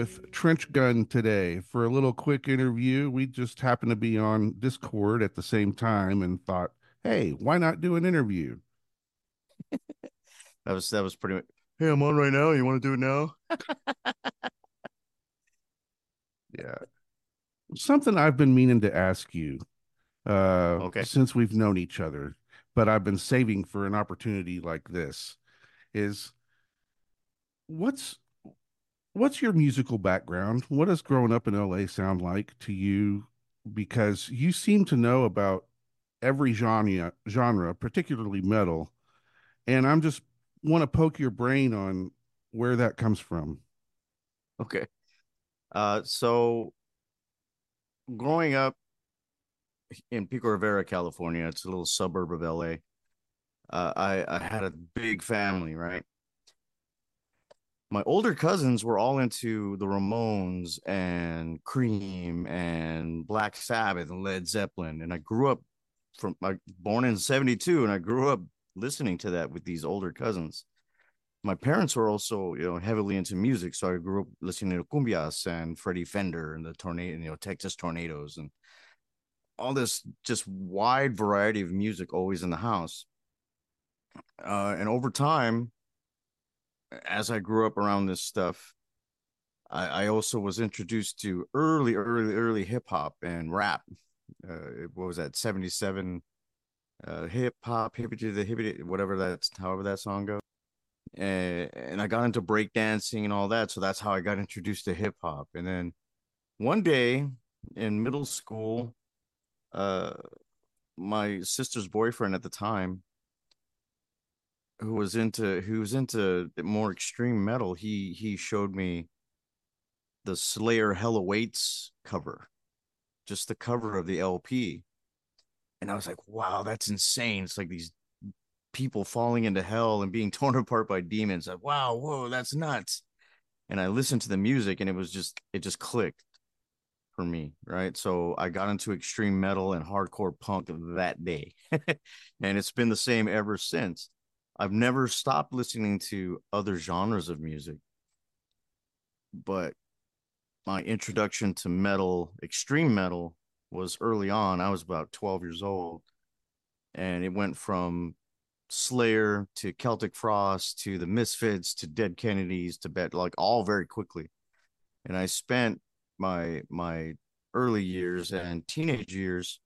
with Trench Gun today for a little quick interview. We just happened to be on Discord at the same time and thought, hey, why not do an interview? that was that was pretty. Much, hey, I'm on right now. You want to do it now? yeah, something I've been meaning to ask you. Uh, okay. Since we've known each other, but I've been saving for an opportunity like this. Is what's what's your musical background? What does growing up in LA sound like to you? Because you seem to know about every genre, genre, particularly metal, and I'm just want to poke your brain on where that comes from. Okay. Uh, so growing up in Pico Rivera, California, it's a little suburb of LA. Uh, I I had a big family, right? My older cousins were all into the Ramones and Cream and Black Sabbath and Led Zeppelin. And I grew up from I born in 72 and I grew up listening to that with these older cousins. My parents were also, you know, heavily into music. So I grew up listening to cumbias and Freddie Fender and the tornado, you know, Texas tornadoes and all this just wide variety of music always in the house. Uh, and over time, as I grew up around this stuff, I, I also was introduced to early, early, early hip hop and rap. Uh, what was that? Seventy seven, uh, hip hop, hippity the hippity, whatever that's however that song goes. And, and I got into breakdancing and all that, so that's how I got introduced to hip hop. And then one day in middle school, uh, my sister's boyfriend at the time who was into who was into more extreme metal, he he showed me the Slayer Hell Awaits cover, just the cover of the LP. And I was like, wow, that's insane. It's like these people falling into hell and being torn apart by demons. Like, wow, whoa, that's nuts. And I listened to the music and it was just it just clicked for me, right? So I got into extreme metal and hardcore punk that day. and it's been the same ever since. I've never stopped listening to other genres of music, but my introduction to metal, extreme metal, was early on. I was about 12 years old, and it went from Slayer to Celtic Frost to the Misfits to Dead Kennedys to Bet, like all very quickly. And I spent my my early years and teenage years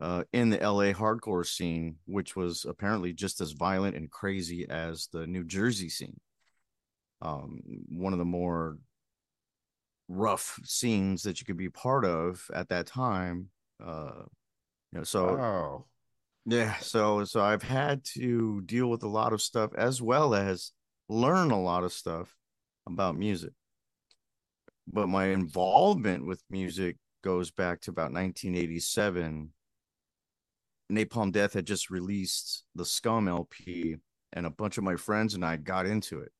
uh, in the LA hardcore scene, which was apparently just as violent and crazy as the New Jersey scene. Um, one of the more rough scenes that you could be part of at that time. Uh, you know, so yeah, so so I've had to deal with a lot of stuff as well as learn a lot of stuff about music. But my involvement with music goes back to about 1987 Napalm Death had just released the Scum LP, and a bunch of my friends and I got into it.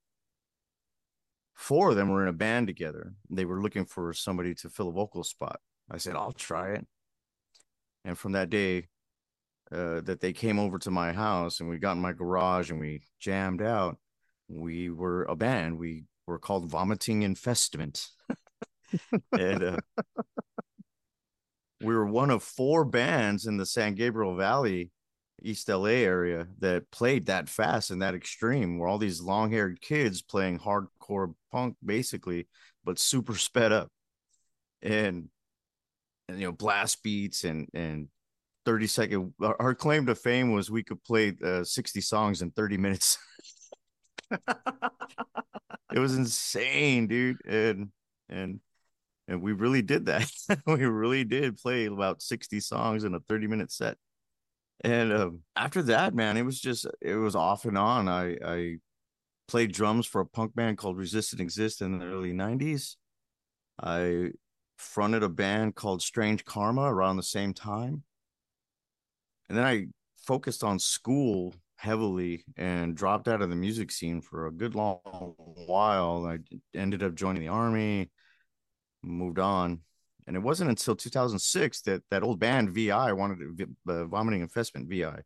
Four of them were in a band together. They were looking for somebody to fill a vocal spot. I said, I'll try it. And from that day, uh, that they came over to my house and we got in my garage and we jammed out, we were a band. We were called Vomiting Infestment. and uh, we were one of four bands in the San Gabriel Valley, East LA area that played that fast and that extreme, where all these long haired kids playing hardcore punk basically, but super sped up. And, and you know, blast beats and, and 30 second. Our claim to fame was we could play uh, 60 songs in 30 minutes. it was insane, dude. And, and and we really did that. we really did play about 60 songs in a 30 minute set. And um, after that, man, it was just it was off and on. I I played drums for a punk band called Resist and Exist in the early 90s. I fronted a band called Strange Karma around the same time. And then I focused on school heavily and dropped out of the music scene for a good long while. I ended up joining the army moved on. And it wasn't until 2006 that that old band VI wanted to, uh, Vomiting Infestment VI.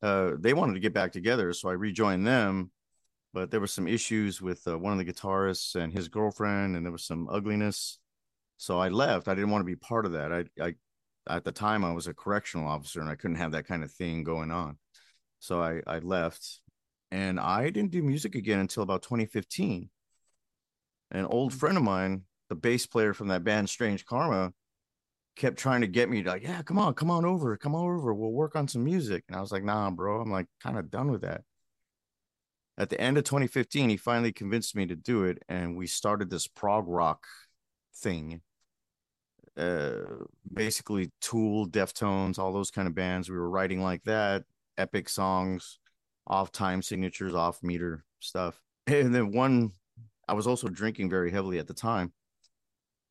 Uh, they wanted to get back together, so I rejoined them. but there were some issues with uh, one of the guitarists and his girlfriend, and there was some ugliness. So I left. I didn't want to be part of that. I, I, at the time, I was a correctional officer, and I couldn't have that kind of thing going on. So I, I left, and I didn't do music again until about 2015. An old friend of mine, the bass player from that band Strange Karma, kept trying to get me to like, yeah, come on, come on over, come on over. We'll work on some music. And I was like, nah, bro, I'm like kind of done with that. At the end of 2015, he finally convinced me to do it, and we started this prog rock thing. Uh, basically, Tool, Deftones, all those kind of bands. We were writing like that, epic songs, off time signatures, off meter stuff. And then one, I was also drinking very heavily at the time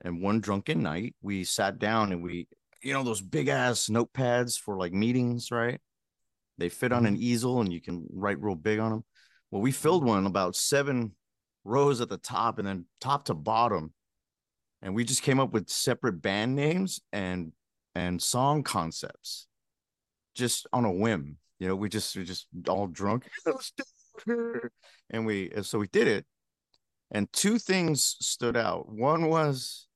and one drunken night, we sat down and we, you know, those big ass notepads for like meetings, right? They fit on an mm-hmm. easel and you can write real big on them. Well, we filled one about seven rows at the top and then top to bottom. And we just came up with separate band names and and song concepts just on a whim. You know, we just we just all drunk. and we so we did it. And two things stood out. One was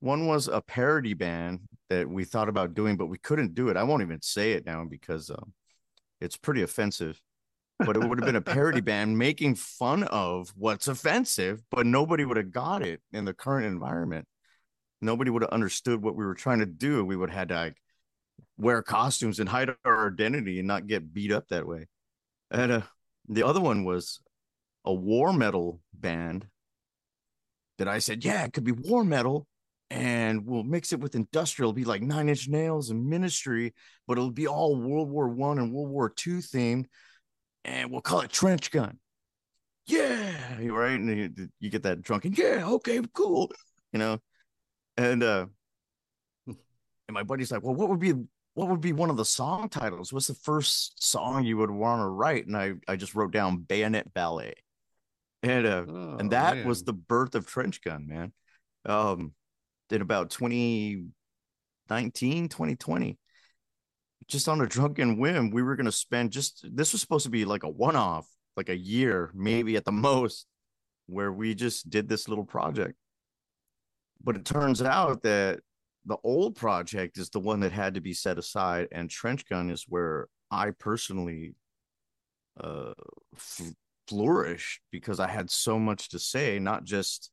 one was a parody band that we thought about doing, but we couldn't do it. I won't even say it now because um, it's pretty offensive. But it would have been a parody band making fun of what's offensive, but nobody would have got it in the current environment. Nobody would have understood what we were trying to do. We would have had to like, wear costumes and hide our identity and not get beat up that way. And uh, the other one was a war metal band that I said, yeah, it could be war metal and we'll mix it with industrial. It'll be like Nine Inch Nails and Ministry, but it'll be all World War One and World War Two themed, and we'll call it Trench Gun. Yeah, you right. And you, you get that drunken. Yeah, okay, cool. You know, and uh, and my buddy's like, well, what would be what would be one of the song titles? What's the first song you would want to write? And I I just wrote down Bayonet Ballet, and uh, oh, and that man. was the birth of Trench Gun, man. Um, in about 2019, 2020. Just on a drunken whim, we were going to spend just this was supposed to be like a one off, like a year, maybe at the most, where we just did this little project. But it turns out that the old project is the one that had to be set aside, and Trench Gun is where I personally uh, f- flourished because I had so much to say, not just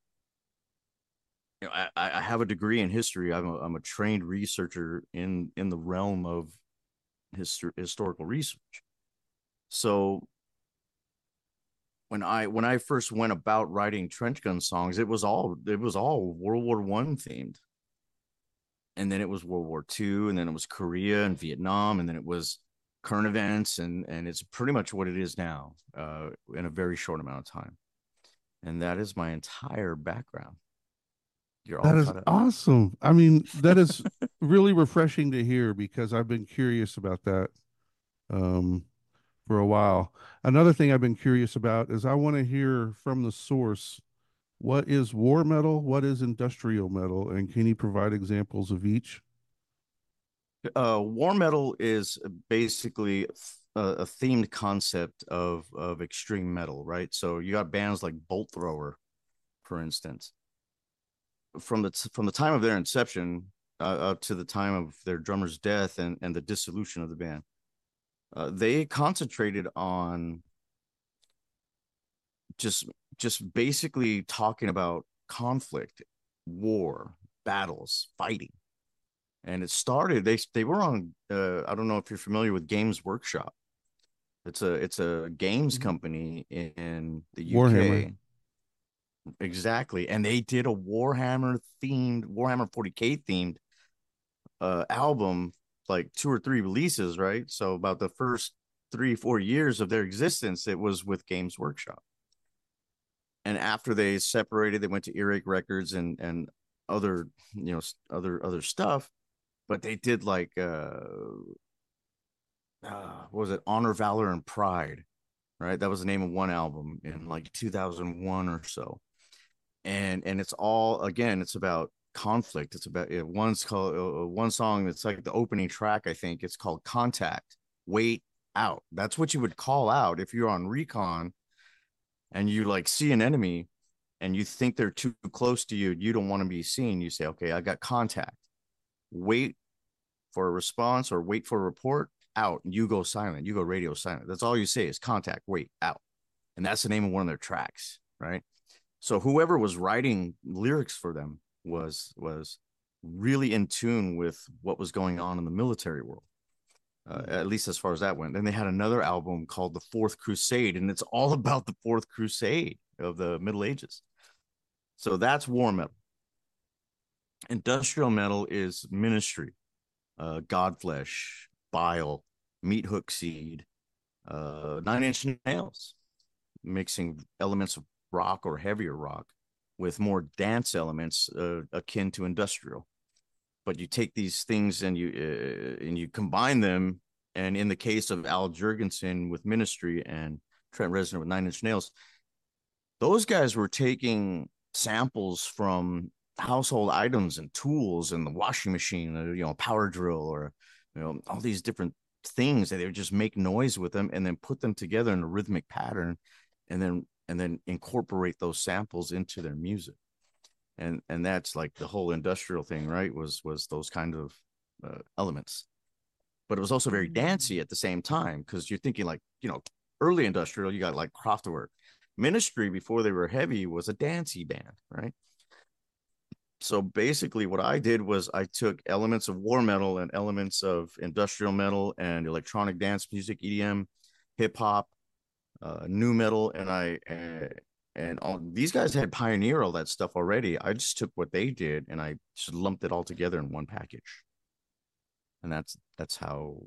you know, I, I have a degree in history. I'm a, I'm a trained researcher in in the realm of histor- historical research. So when I when I first went about writing trench gun songs, it was all it was all World War One themed, and then it was World War Two, and then it was Korea and Vietnam, and then it was current events, and and it's pretty much what it is now uh, in a very short amount of time, and that is my entire background. You're that is awesome. I mean, that is really refreshing to hear because I've been curious about that um, for a while. Another thing I've been curious about is I want to hear from the source what is war metal, what is industrial metal, and can you provide examples of each? Uh, war metal is basically a, a themed concept of of extreme metal, right? So you got bands like Bolt Thrower, for instance from the from the time of their inception uh, up to the time of their drummer's death and and the dissolution of the band, uh, they concentrated on just just basically talking about conflict, war, battles, fighting, and it started. They they were on. Uh, I don't know if you're familiar with Games Workshop. It's a it's a games mm-hmm. company in the UK. Warhammer. Exactly. And they did a Warhammer themed, Warhammer 40K themed uh album, like two or three releases, right? So about the first three, four years of their existence, it was with Games Workshop. And after they separated, they went to Earache Records and and other, you know, other other stuff. But they did like uh, uh what was it? Honor, Valor, and Pride, right? That was the name of one album in like 2001 or so and and it's all again it's about conflict it's about one's called uh, uh, one song that's like the opening track i think it's called contact wait out that's what you would call out if you're on recon and you like see an enemy and you think they're too close to you, you don't want to be seen. You say, okay, I got contact. Wait for a response or wait for a report out. And you go silent. You go radio silent. That's all you say is contact, wait, out. And that's the name of one of their tracks, right? So whoever was writing lyrics for them was was really in tune with what was going on in the military world. Uh, hmm. at least as far as that went. Then they had another album called The Fourth Crusade, and it's all about the Fourth Crusade of the Middle Ages. So that's war metal. Industrial metal is ministry, uh, Godflesh, Bile, Meathook Seed, uh, Nine Inch Nails, mixing elements of rock or heavier rock with more dance elements uh, akin to industrial. But you take these things and you uh, and you combine them. And in the case of Al Jourgensen with Ministry and Trent Reznor with Nine Inch Nails, those guys were taking samples from household items and tools and the washing machine, or, you know, power drill, or you know, all these different things that they would just make noise with them and then put them together in a rhythmic pattern, and then and then incorporate those samples into their music. And and that's like the whole industrial thing, right? Was was those kind of uh, elements, but it was also very dancey at the same time because you're thinking like you know early industrial, you got like Kraftwerk Ministry before they were heavy was a dancey band, right? So basically, what I did was I took elements of war metal and elements of industrial metal and electronic dance music, EDM, hip hop, uh, nu metal, and I uh, and all these guys had pioneer all that stuff already. I just took what they did and I just lumped it all together in one package, and that's that's how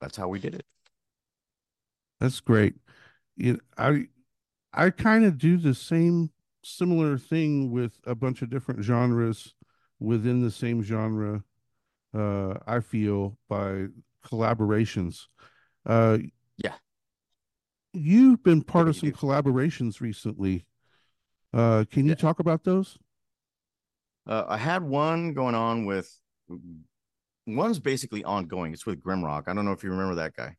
that's how we did it. That's great. You know, I I kind of do the same similar thing with a bunch of different genres within the same genre. Uh, I feel by collaborations. Uh, yeah, you've been part of some collaborations recently. Uh, can you yeah. talk about those? Uh, I had one going on with one's basically ongoing. It's with Grimrock. I don't know if you remember that guy.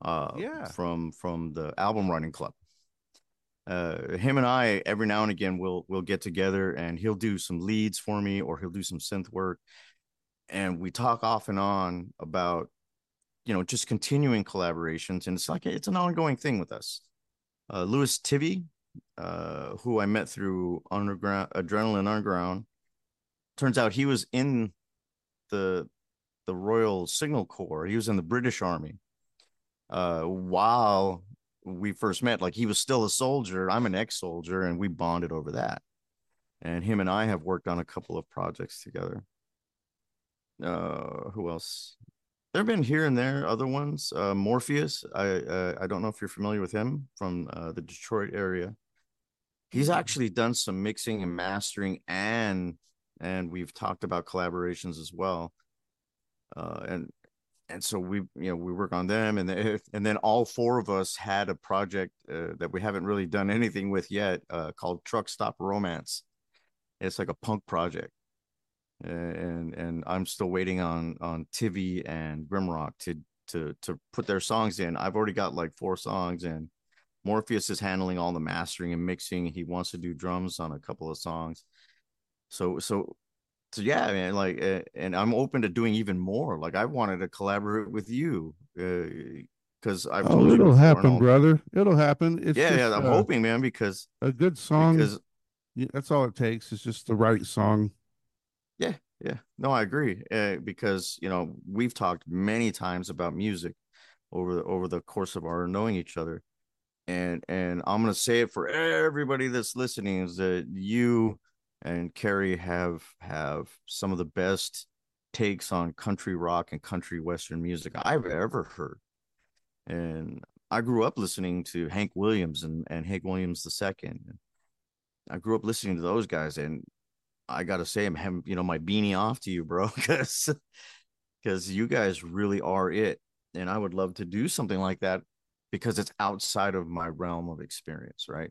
Uh, yeah, from from the album writing club uh, him and I every now and again we'll we'll get together and he'll do some leads for me or he'll do some synth work, and we talk off and on about you know just continuing collaborations and it's like it's an ongoing thing with us. Uh, Lewis Tivy, uh, who I met through underground Adrenaline Underground, turns out he was in the the Royal Signal Corps. He was in the British Army. Uh, while we first met like he was still a soldier i'm an ex-soldier and we bonded over that and him and i have worked on a couple of projects together uh who else there have been here and there other ones uh morpheus i uh, i don't know if you're familiar with him from uh, the detroit area. He's actually done some mixing and mastering and and we've talked about collaborations as well. Uh, and and so we you know we work on them and and then all four of us had a project uh, that we haven't really done anything with yet uh, called truck stop romance. It's like a punk project and and i'm still waiting on on tivy and grimrock to to to put their songs in i've already got like four songs and morpheus is handling all the mastering and mixing he wants to do drums on a couple of songs so so so yeah, man, like, uh, and I'm open to doing even more. Like, I wanted to collaborate with you because uh, I've oh, it'll happen, brother. It'll happen. It's yeah, just, yeah. I'm uh, hoping, man, because a good song because that's all it takes. Is just the right song. Yeah, yeah. No, I agree. Uh, because you know we've talked many times about music over the, over the course of our knowing each other, and and I'm gonna say it for everybody that's listening is that you and Kerry have have some of the best takes on country rock and country western music I've ever heard. And I grew up listening to Hank Williams and, and Hank Williams II. I grew up listening to those guys, and I gotta say, I'm having, you know my beanie off to you, bro, because because you guys really are it, and I would love to do something like that because it's outside of my realm of experience, right?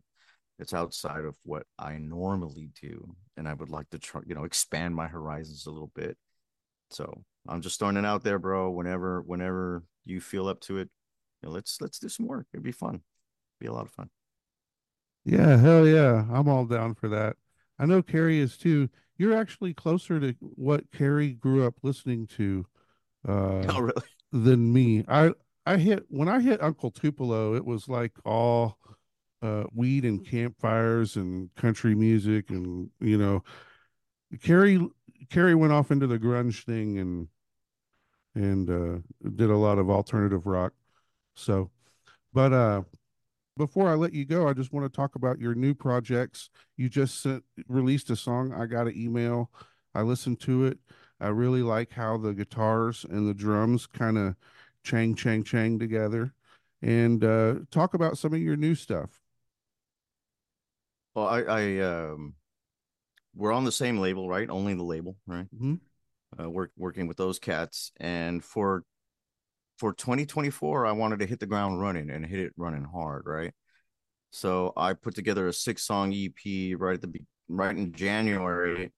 it's outside of what I normally do, and I would like to try, you know, expand my horizons a little bit. So I'm just throwing it out there, bro. Whenever, whenever you feel up to it, you know, let's let's do some work. It'd be fun. It'd be a lot of fun. Yeah, hell yeah. I'm all down for that. I know Carrie is too. You're actually closer to what Carrie grew up listening to uh oh, really? than me. I I hit when I hit Uncle Tupelo, it was like all uh weed and campfires and country music and you know Carrie Carrie went off into the grunge thing and and uh did a lot of alternative rock. So, but uh before I let you go, I just want to talk about your new projects. You just sent, released a song. I got an email. I listened to it. I really like how the guitars and the drums kind of chang, chang, chang together. And uh, talk about some of your new stuff. Well, I, I um, we're on the same label, right? Only the label, right? Mm-hmm. Uh, work working with those cats, and for for 2024, I wanted to hit the ground running and hit it running hard, right? So I put together a six song EP right at the right in January,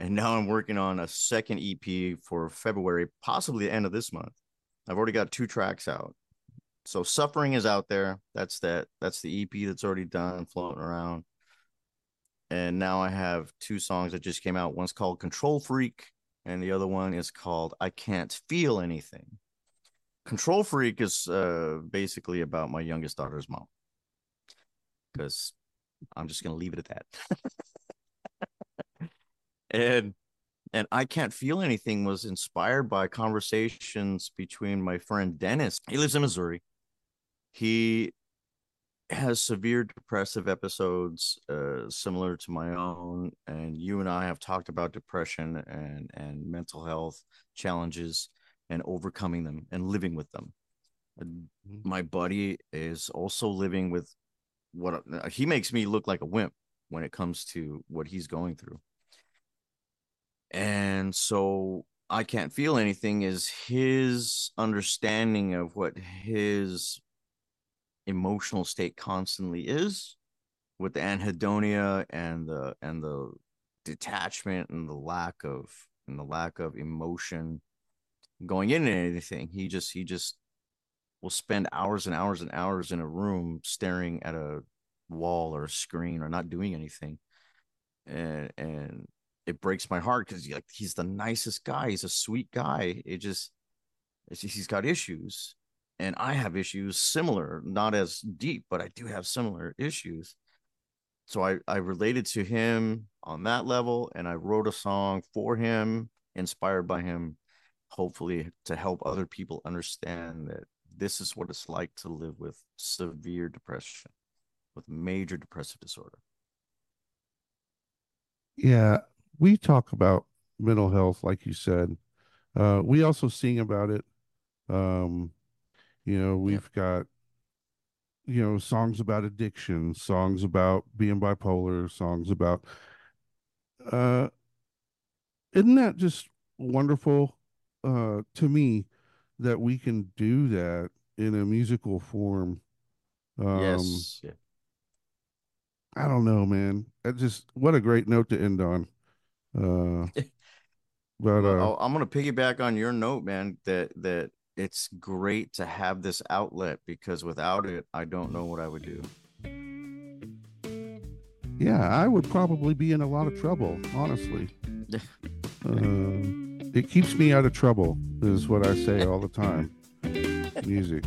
and now I'm working on a second EP for February, possibly the end of this month. I've already got two tracks out. So suffering is out there. That's that. That's the EP that's already done, floating around. And now I have two songs that just came out. One's called Control Freak, and the other one is called I Can't Feel Anything. Control Freak is uh, basically about my youngest daughter's mom. Because I'm just gonna leave it at that. and and I can't feel anything was inspired by conversations between my friend Dennis. He lives in Missouri. He has severe depressive episodes uh, similar to my own and you and i have talked about depression and and mental health challenges and overcoming them and living with them. Mm-hmm. My buddy is also living with what he makes me look like a wimp when it comes to what he's going through. And so I can't feel anything is his understanding of what his emotional state constantly is with the anhedonia and the and the detachment and the lack of and the lack of emotion going into anything. He just he just will spend hours and hours and hours in a room staring at a wall or a screen or not doing anything. And and it breaks my heart because like he's the nicest guy. He's a sweet guy. It just, he's got issues. And I have issues similar, not as deep, but I do have similar issues. So I, I related to him on that level and I wrote a song for him, inspired by him hopefully to help other people understand that this is what it's like to live with severe depression, with major depressive disorder. Yeah, we talk about mental health, like you said. Uh, we also sing about it. Um, you know, we've got you know songs about addiction, songs about being bipolar, songs about. Uh, isn't that just wonderful uh, to me that we can do that in a musical form. Um, yes. I don't know, man. That just what a great note to end on. Uh, but uh, I'm gonna piggyback on your note, man. That that it's great to have this outlet because without it, I don't know what I would do. Yeah, I would probably be in a lot of trouble, honestly. uh, it keeps me out of trouble is what I say all the time. Music.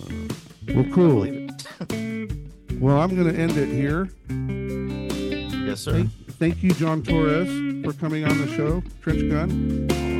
Uh, well, cool. well, I'm going to end it here. Yes, sir. Thank, thank, you, John Torres, for coming on the show. Trench Gun.